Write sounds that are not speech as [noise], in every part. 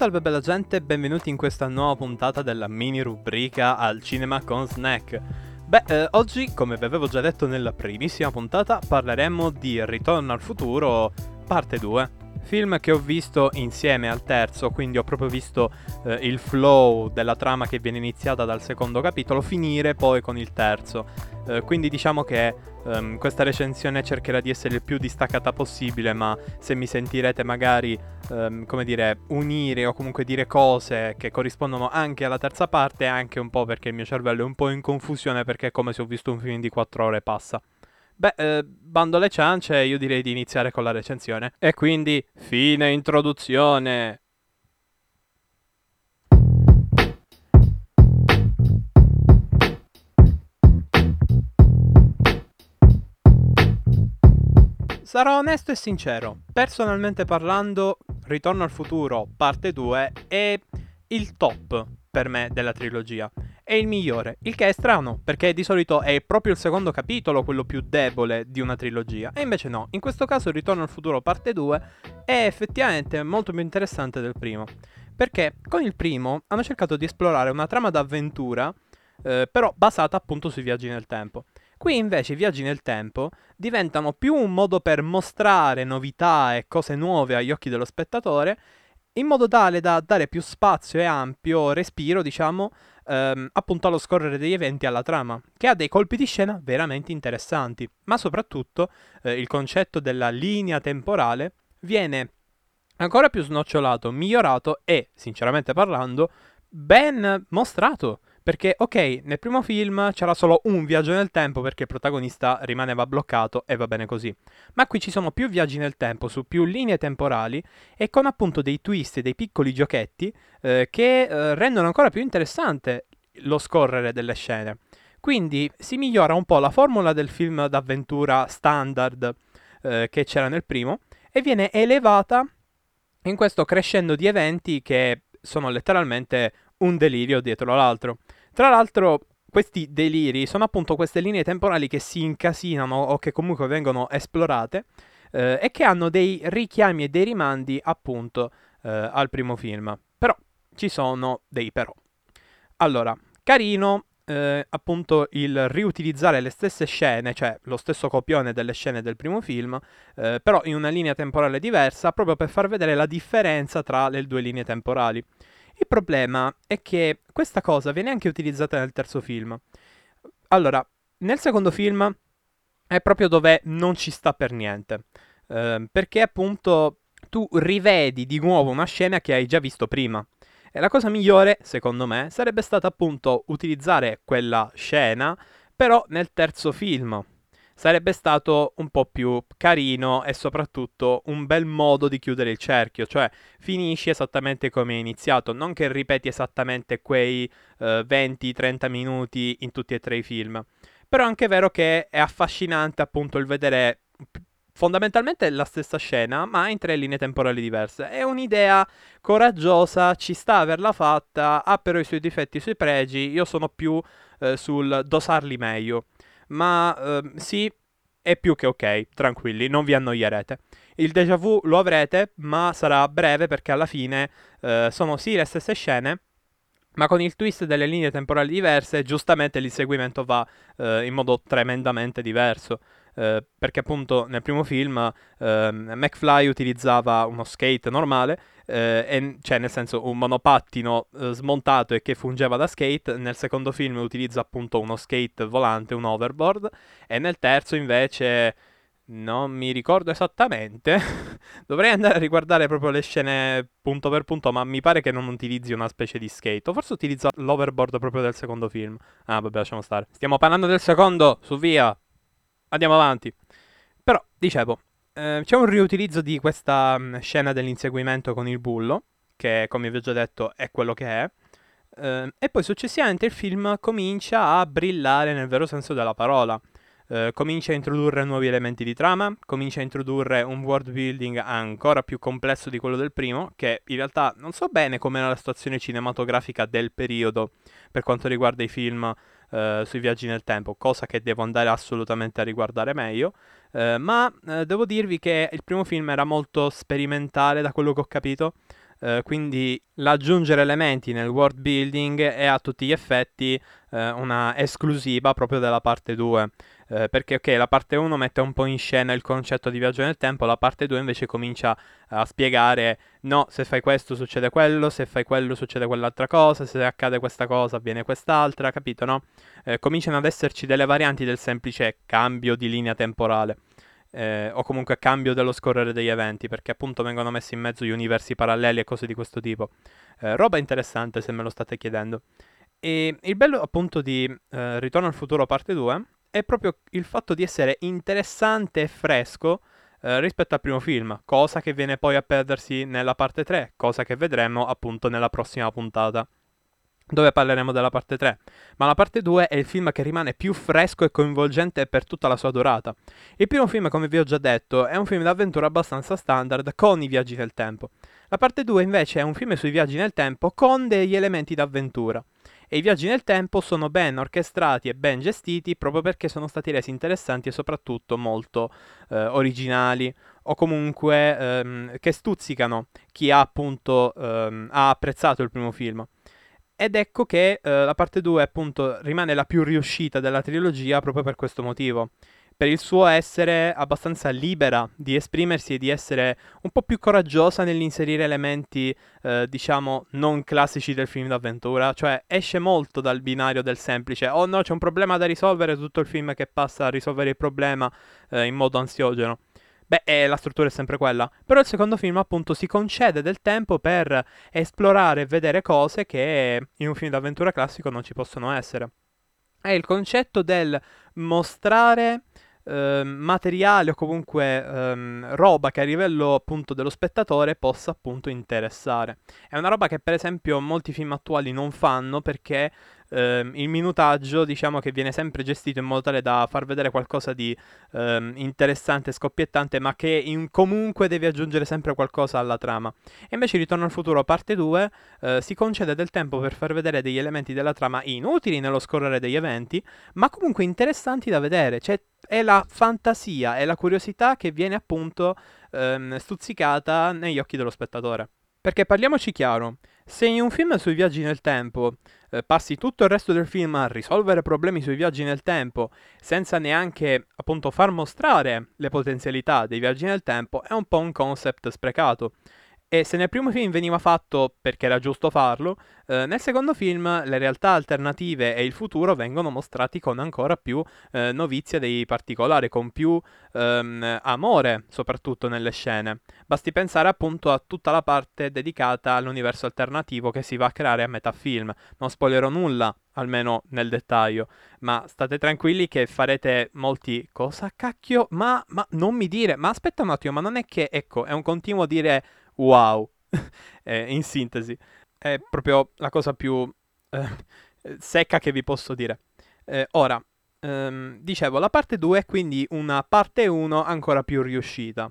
Salve bella gente benvenuti in questa nuova puntata della mini rubrica al cinema con snack. Beh, eh, oggi, come vi avevo già detto nella primissima puntata, parleremo di Ritorno al futuro parte 2. Film che ho visto insieme al terzo, quindi ho proprio visto eh, il flow della trama che viene iniziata dal secondo capitolo finire poi con il terzo. Eh, quindi diciamo che um, questa recensione cercherà di essere il più distaccata possibile, ma se mi sentirete magari, um, come dire, unire o comunque dire cose che corrispondono anche alla terza parte, è anche un po' perché il mio cervello è un po' in confusione perché è come se ho visto un film di 4 ore e passa. Beh, eh, bando alle ciance, io direi di iniziare con la recensione. E quindi, fine introduzione. Sarò onesto e sincero, personalmente parlando, Ritorno al futuro parte 2 è il top per me della trilogia. È il migliore, il che è strano, perché di solito è proprio il secondo capitolo quello più debole di una trilogia. E invece no, in questo caso Ritorno al futuro parte 2 è effettivamente molto più interessante del primo. Perché con il primo hanno cercato di esplorare una trama d'avventura, eh, però basata appunto sui viaggi nel tempo. Qui invece i viaggi nel tempo diventano più un modo per mostrare novità e cose nuove agli occhi dello spettatore, in modo tale da dare più spazio e ampio respiro, diciamo, ehm, appunto allo scorrere degli eventi alla trama, che ha dei colpi di scena veramente interessanti, ma soprattutto eh, il concetto della linea temporale viene ancora più snocciolato, migliorato e, sinceramente parlando, ben mostrato. Perché, ok, nel primo film c'era solo un viaggio nel tempo perché il protagonista rimaneva bloccato e va bene così. Ma qui ci sono più viaggi nel tempo su più linee temporali e con appunto dei twist dei piccoli giochetti eh, che eh, rendono ancora più interessante lo scorrere delle scene. Quindi si migliora un po' la formula del film d'avventura standard eh, che c'era nel primo e viene elevata in questo crescendo di eventi che sono letteralmente un delirio dietro l'altro. Tra l'altro, questi deliri sono appunto queste linee temporali che si incasinano o che comunque vengono esplorate eh, e che hanno dei richiami e dei rimandi appunto eh, al primo film. Però ci sono dei però. Allora, carino eh, appunto il riutilizzare le stesse scene, cioè lo stesso copione delle scene del primo film, eh, però in una linea temporale diversa, proprio per far vedere la differenza tra le due linee temporali. Il problema è che questa cosa viene anche utilizzata nel terzo film. Allora, nel secondo film è proprio dove non ci sta per niente. Eh, perché appunto tu rivedi di nuovo una scena che hai già visto prima. E la cosa migliore, secondo me, sarebbe stata appunto utilizzare quella scena, però nel terzo film sarebbe stato un po' più carino e soprattutto un bel modo di chiudere il cerchio, cioè finisci esattamente come hai iniziato, non che ripeti esattamente quei eh, 20-30 minuti in tutti e tre i film. Però è anche vero che è affascinante appunto il vedere fondamentalmente la stessa scena, ma in tre linee temporali diverse. È un'idea coraggiosa, ci sta averla fatta, ha però i suoi difetti i suoi pregi, io sono più eh, sul dosarli meglio ma uh, sì, è più che ok, tranquilli, non vi annoierete. Il déjà vu lo avrete, ma sarà breve perché alla fine uh, sono sì le stesse scene, ma con il twist delle linee temporali diverse, giustamente l'inseguimento va uh, in modo tremendamente diverso. Uh, perché appunto nel primo film uh, McFly utilizzava uno skate normale eh, e, cioè nel senso un monopattino eh, smontato e che fungeva da skate, nel secondo film utilizza appunto uno skate volante, un overboard, e nel terzo invece non mi ricordo esattamente, [laughs] dovrei andare a riguardare proprio le scene punto per punto, ma mi pare che non utilizzi una specie di skate, o forse utilizza l'overboard proprio del secondo film. Ah vabbè lasciamo stare. Stiamo parlando del secondo, su via, andiamo avanti. Però, dicevo, eh, c'è un riutilizzo di questa mh, mm, scena dell'inseguimento con il bullo, che come vi ho già detto è quello che è. Eh, e poi successivamente il film comincia a brillare nel vero senso della parola. Eh, comincia a introdurre nuovi elementi di trama, comincia a introdurre un world building ancora più complesso di quello del primo, che in realtà non so bene com'era la situazione cinematografica del periodo per quanto riguarda i film eh, sui viaggi nel tempo, cosa che devo andare assolutamente a riguardare meglio. Eh, ma eh, devo dirvi che il primo film era molto sperimentale da quello che ho capito. Eh, quindi l'aggiungere elementi nel world building è a tutti gli effetti eh, una esclusiva proprio della parte 2. Eh, perché ok, la parte 1 mette un po' in scena il concetto di viaggio nel tempo, la parte 2 invece comincia a spiegare no, se fai questo succede quello, se fai quello succede quell'altra cosa, se accade questa cosa avviene quest'altra, capito no? Eh, cominciano ad esserci delle varianti del semplice cambio di linea temporale. Eh, o comunque cambio dello scorrere degli eventi, perché appunto vengono messi in mezzo gli universi paralleli e cose di questo tipo. Eh, roba interessante se me lo state chiedendo. E il bello appunto di eh, Ritorno al futuro parte 2 è proprio il fatto di essere interessante e fresco eh, rispetto al primo film, cosa che viene poi a perdersi nella parte 3, cosa che vedremo appunto nella prossima puntata dove parleremo della parte 3, ma la parte 2 è il film che rimane più fresco e coinvolgente per tutta la sua durata. Il primo film, come vi ho già detto, è un film d'avventura abbastanza standard con i viaggi nel tempo. La parte 2 invece è un film sui viaggi nel tempo con degli elementi d'avventura e i viaggi nel tempo sono ben orchestrati e ben gestiti proprio perché sono stati resi interessanti e soprattutto molto eh, originali o comunque ehm, che stuzzicano chi ha appunto ehm, ha apprezzato il primo film. Ed ecco che eh, la parte 2 appunto rimane la più riuscita della trilogia proprio per questo motivo. Per il suo essere abbastanza libera di esprimersi e di essere un po' più coraggiosa nell'inserire elementi, eh, diciamo, non classici del film d'avventura, cioè esce molto dal binario del semplice, oh no, c'è un problema da risolvere, tutto il film che passa a risolvere il problema eh, in modo ansiogeno. Beh, eh, la struttura è sempre quella. Però il secondo film, appunto, si concede del tempo per esplorare e vedere cose che in un film d'avventura classico non ci possono essere. È il concetto del mostrare Ehm, materiale o comunque ehm, roba che a livello appunto dello spettatore possa appunto interessare. È una roba che per esempio molti film attuali non fanno perché ehm, il minutaggio diciamo che viene sempre gestito in modo tale da far vedere qualcosa di ehm, interessante, scoppiettante, ma che in, comunque deve aggiungere sempre qualcosa alla trama. E invece Ritorno al futuro parte 2 eh, si concede del tempo per far vedere degli elementi della trama inutili nello scorrere degli eventi, ma comunque interessanti da vedere. Cioè, è la fantasia e la curiosità che viene appunto ehm, stuzzicata negli occhi dello spettatore. Perché parliamoci chiaro, se in un film sui viaggi nel tempo eh, passi tutto il resto del film a risolvere problemi sui viaggi nel tempo senza neanche appunto far mostrare le potenzialità dei viaggi nel tempo, è un po' un concept sprecato. E se nel primo film veniva fatto perché era giusto farlo, eh, nel secondo film le realtà alternative e il futuro vengono mostrati con ancora più eh, novizia dei particolari, con più ehm, amore soprattutto nelle scene. Basti pensare appunto a tutta la parte dedicata all'universo alternativo che si va a creare a metà film. Non spoilerò nulla, almeno nel dettaglio, ma state tranquilli che farete molti cosa cacchio, ma, ma non mi dire, ma aspetta un attimo, ma non è che, ecco, è un continuo dire wow, [laughs] eh, in sintesi. È proprio la cosa più eh, secca che vi posso dire. Eh, ora, ehm, dicevo, la parte 2 è quindi una parte 1 ancora più riuscita.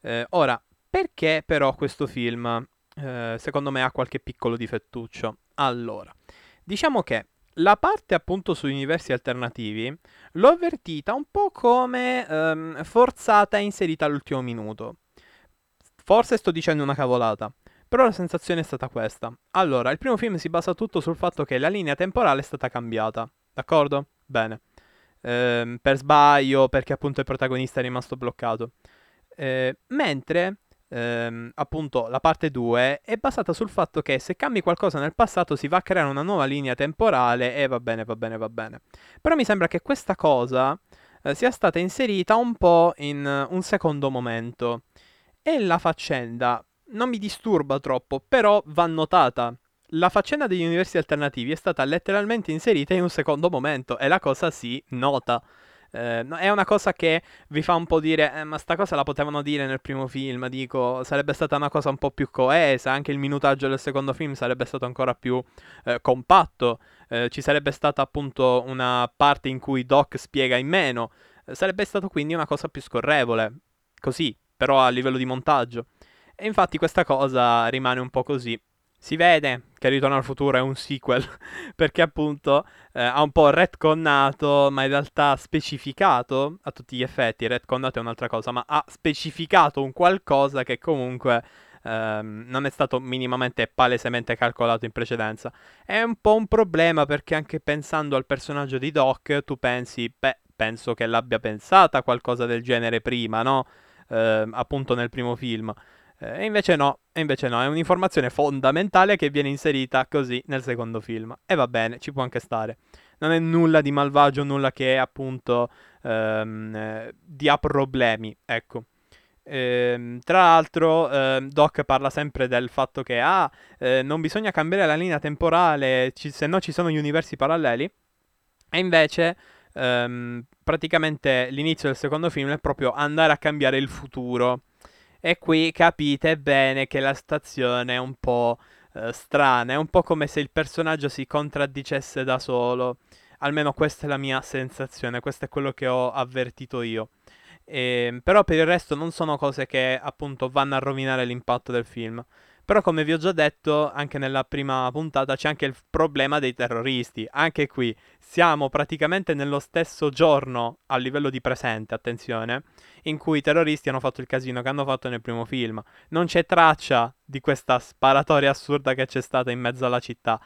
Eh, ora, perché però questo film, eh, secondo me, ha qualche piccolo difettuccio? Allora, diciamo che la parte appunto sugli universi alternativi l'ho avvertita un po' come ehm, forzata e inserita all'ultimo minuto. Forse sto dicendo una cavolata, però la sensazione è stata questa. Allora, il primo film si basa tutto sul fatto che la linea temporale è stata cambiata, d'accordo? Bene. Ehm, per sbaglio, perché appunto il protagonista è rimasto bloccato. Ehm, mentre ehm, appunto la parte 2 è basata sul fatto che se cambi qualcosa nel passato si va a creare una nuova linea temporale e va bene, va bene, va bene. Però mi sembra che questa cosa eh, sia stata inserita un po' in uh, un secondo momento. E la faccenda non mi disturba troppo, però va notata. La faccenda degli universi alternativi è stata letteralmente inserita in un secondo momento e la cosa si nota. Eh, è una cosa che vi fa un po' dire, eh, ma sta cosa la potevano dire nel primo film, dico, sarebbe stata una cosa un po' più coesa, anche il minutaggio del secondo film sarebbe stato ancora più eh, compatto, eh, ci sarebbe stata appunto una parte in cui Doc spiega in meno, eh, sarebbe stato quindi una cosa più scorrevole, così, però a livello di montaggio. E infatti questa cosa rimane un po' così. Si vede che Ritorno al futuro è un sequel, [laughs] perché appunto eh, ha un po' retconnato, ma in realtà specificato a tutti gli effetti. Retconnato è un'altra cosa, ma ha specificato un qualcosa che comunque ehm, non è stato minimamente palesemente calcolato in precedenza. È un po' un problema perché anche pensando al personaggio di Doc, tu pensi, beh, penso che l'abbia pensata qualcosa del genere prima, no? Eh, appunto nel primo film. Eh, e invece no, e invece no, è un'informazione fondamentale che viene inserita così nel secondo film. E va bene, ci può anche stare. Non è nulla di malvagio, nulla che appunto ehm, eh, dia problemi, ecco. Ehm, tra l'altro, eh, Doc parla sempre del fatto che ah, eh, non bisogna cambiare la linea temporale, ci, se no ci sono gli universi paralleli. E invece, ehm, praticamente l'inizio del secondo film è proprio andare a cambiare il futuro. E qui capite bene che la stazione è un po' eh, strana, è un po' come se il personaggio si contraddicesse da solo. Almeno questa è la mia sensazione, questo è quello che ho avvertito io. E, ehm, però per il resto non sono cose che appunto vanno a rovinare l'impatto del film. Però come vi ho già detto anche nella prima puntata c'è anche il problema dei terroristi. Anche qui siamo praticamente nello stesso giorno a livello di presente, attenzione, in cui i terroristi hanno fatto il casino che hanno fatto nel primo film. Non c'è traccia di questa sparatoria assurda che c'è stata in mezzo alla città.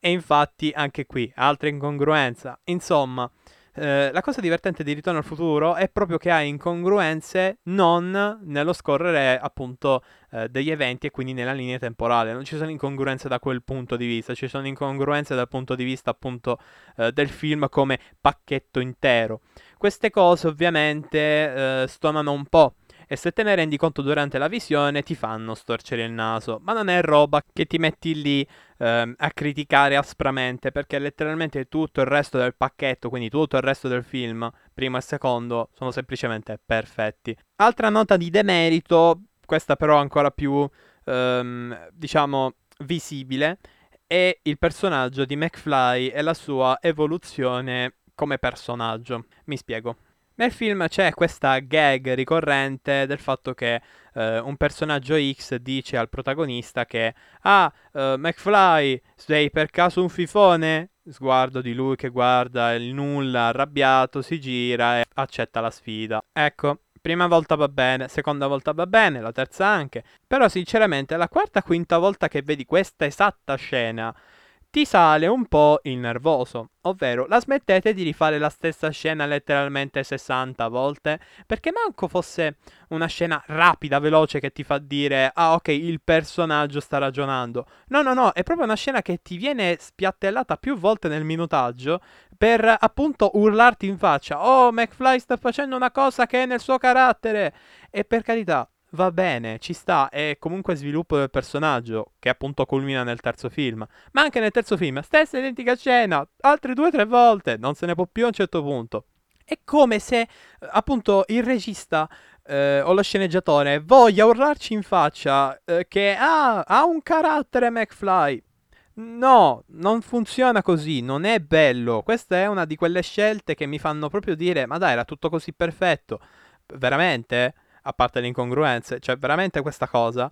E infatti anche qui altra incongruenza. Insomma, eh, la cosa divertente di Ritorno al futuro è proprio che ha incongruenze non nello scorrere appunto eh, degli eventi e quindi nella linea temporale. Non ci sono incongruenze da quel punto di vista, ci sono incongruenze dal punto di vista appunto eh, del film come pacchetto intero. Queste cose ovviamente eh, stonano un po' e se te ne rendi conto durante la visione ti fanno storcere il naso, ma non è roba che ti metti lì ehm, a criticare aspramente perché letteralmente tutto il resto del pacchetto, quindi tutto il resto del film, primo e secondo, sono semplicemente perfetti. Altra nota di demerito, questa però ancora più ehm, diciamo visibile, è il personaggio di McFly e la sua evoluzione come personaggio. Mi spiego. Nel film c'è questa gag ricorrente del fatto che eh, un personaggio X dice al protagonista che Ah, uh, McFly, sei per caso un fifone? Sguardo di lui che guarda il nulla, arrabbiato, si gira e accetta la sfida. Ecco, prima volta va bene, seconda volta va bene, la terza anche. Però sinceramente la quarta, quinta volta che vedi questa esatta scena ti sale un po' il nervoso, ovvero la smettete di rifare la stessa scena letteralmente 60 volte, perché manco fosse una scena rapida, veloce che ti fa dire ah ok il personaggio sta ragionando. No, no, no, è proprio una scena che ti viene spiattellata più volte nel minutaggio per appunto urlarti in faccia oh McFly sta facendo una cosa che è nel suo carattere e per carità va bene, ci sta, è comunque sviluppo del personaggio che appunto culmina nel terzo film. Ma anche nel terzo film, stessa identica scena, altre due o tre volte, non se ne può più a un certo punto. È come se appunto il regista eh, o lo sceneggiatore voglia urlarci in faccia eh, che ah, ha un carattere McFly. No, non funziona così, non è bello. Questa è una di quelle scelte che mi fanno proprio dire, ma dai, era tutto così perfetto. Veramente? A parte le incongruenze, cioè veramente questa cosa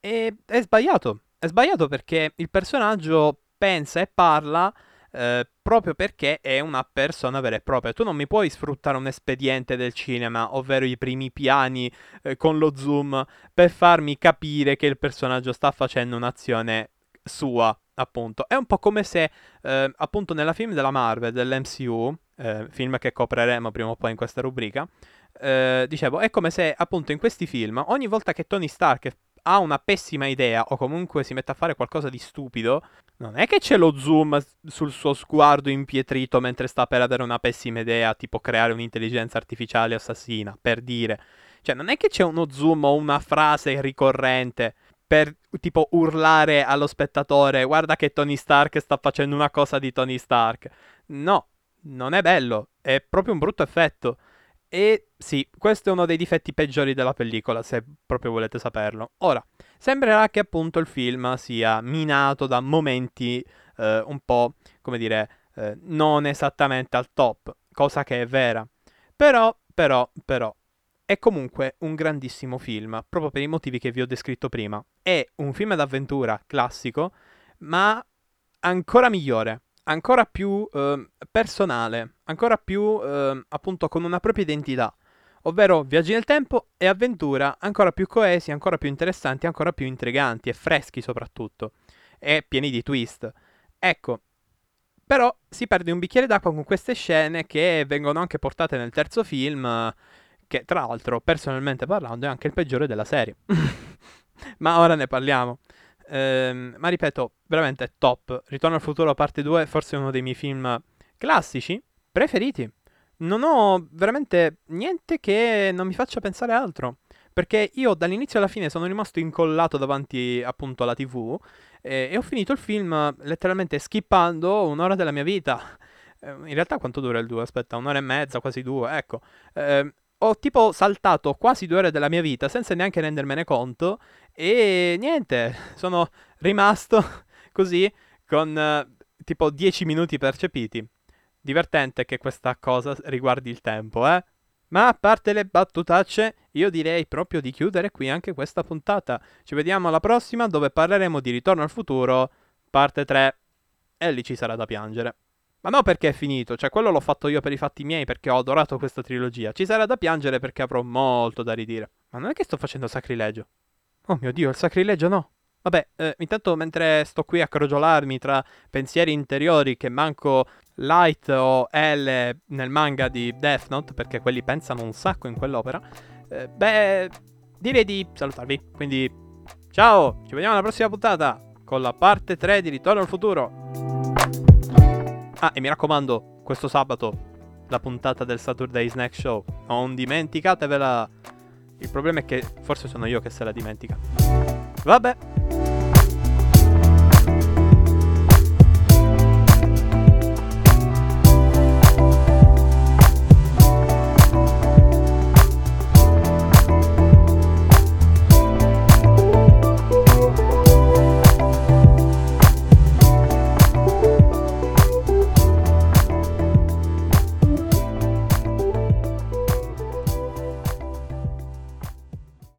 e è sbagliato. È sbagliato perché il personaggio pensa e parla eh, proprio perché è una persona vera e propria. Tu non mi puoi sfruttare un espediente del cinema, ovvero i primi piani eh, con lo zoom, per farmi capire che il personaggio sta facendo un'azione sua, appunto. È un po' come se, eh, appunto, nella film della Marvel, dell'MCU, eh, film che copriremo prima o poi in questa rubrica, eh, dicevo, è come se appunto in questi film, ogni volta che Tony Stark ha una pessima idea o comunque si mette a fare qualcosa di stupido, non è che c'è lo zoom sul suo sguardo impietrito mentre sta per avere una pessima idea, tipo creare un'intelligenza artificiale assassina, per dire. Cioè, non è che c'è uno zoom o una frase ricorrente per tipo urlare allo spettatore guarda che Tony Stark sta facendo una cosa di Tony Stark. No, non è bello, è proprio un brutto effetto. E sì, questo è uno dei difetti peggiori della pellicola, se proprio volete saperlo. Ora, sembrerà che appunto il film sia minato da momenti eh, un po', come dire, eh, non esattamente al top, cosa che è vera. Però, però, però, è comunque un grandissimo film, proprio per i motivi che vi ho descritto prima. È un film d'avventura classico, ma ancora migliore ancora più eh, personale, ancora più eh, appunto con una propria identità. ovvero viaggi nel tempo e avventura ancora più coesi, ancora più interessanti, ancora più intriganti e freschi soprattutto, e pieni di twist. Ecco, però si perde un bicchiere d'acqua con queste scene che vengono anche portate nel terzo film, che tra l'altro, personalmente parlando, è anche il peggiore della serie. [laughs] ma ora ne parliamo. Ehm, ma ripeto, veramente top. Ritorno al futuro parte 2 forse uno dei miei film classici preferiti. Non ho veramente niente che non mi faccia pensare altro. Perché io dall'inizio alla fine sono rimasto incollato davanti appunto alla TV e, e ho finito il film letteralmente skippando un'ora della mia vita. [laughs] Eh, in realtà quanto dura il 2? Aspetta, un'ora e mezza, quasi due, ecco. Eh, ho tipo saltato quasi due ore della mia vita senza neanche rendermene conto e niente, sono rimasto [laughs] così con eh, tipo 10 minuti percepiti. Divertente che questa cosa riguardi il tempo, eh? Ma a parte le battutacce, io direi proprio di chiudere qui anche questa puntata. Ci vediamo alla prossima dove parleremo di Ritorno al futuro, parte 3. E lì ci sarà da piangere. Ma no perché è finito, cioè quello l'ho fatto io per i fatti miei perché ho adorato questa trilogia. Ci sarà da piangere perché avrò molto da ridire. Ma non è che sto facendo sacrilegio. Oh mio dio, il sacrilegio no. Vabbè, eh, intanto mentre sto qui a crogiolarmi tra pensieri interiori che manco Light o L nel manga di Death Note, perché quelli pensano un sacco in quell'opera, eh, beh, direi di salutarvi. Quindi, ciao, ci vediamo alla prossima puntata con la parte 3 di Ritorno al futuro. Ah, e mi raccomando, questo sabato la puntata del Saturday Snack Show. Non dimenticatevela. Il problema è che forse sono io che se la dimentica. Vabbè.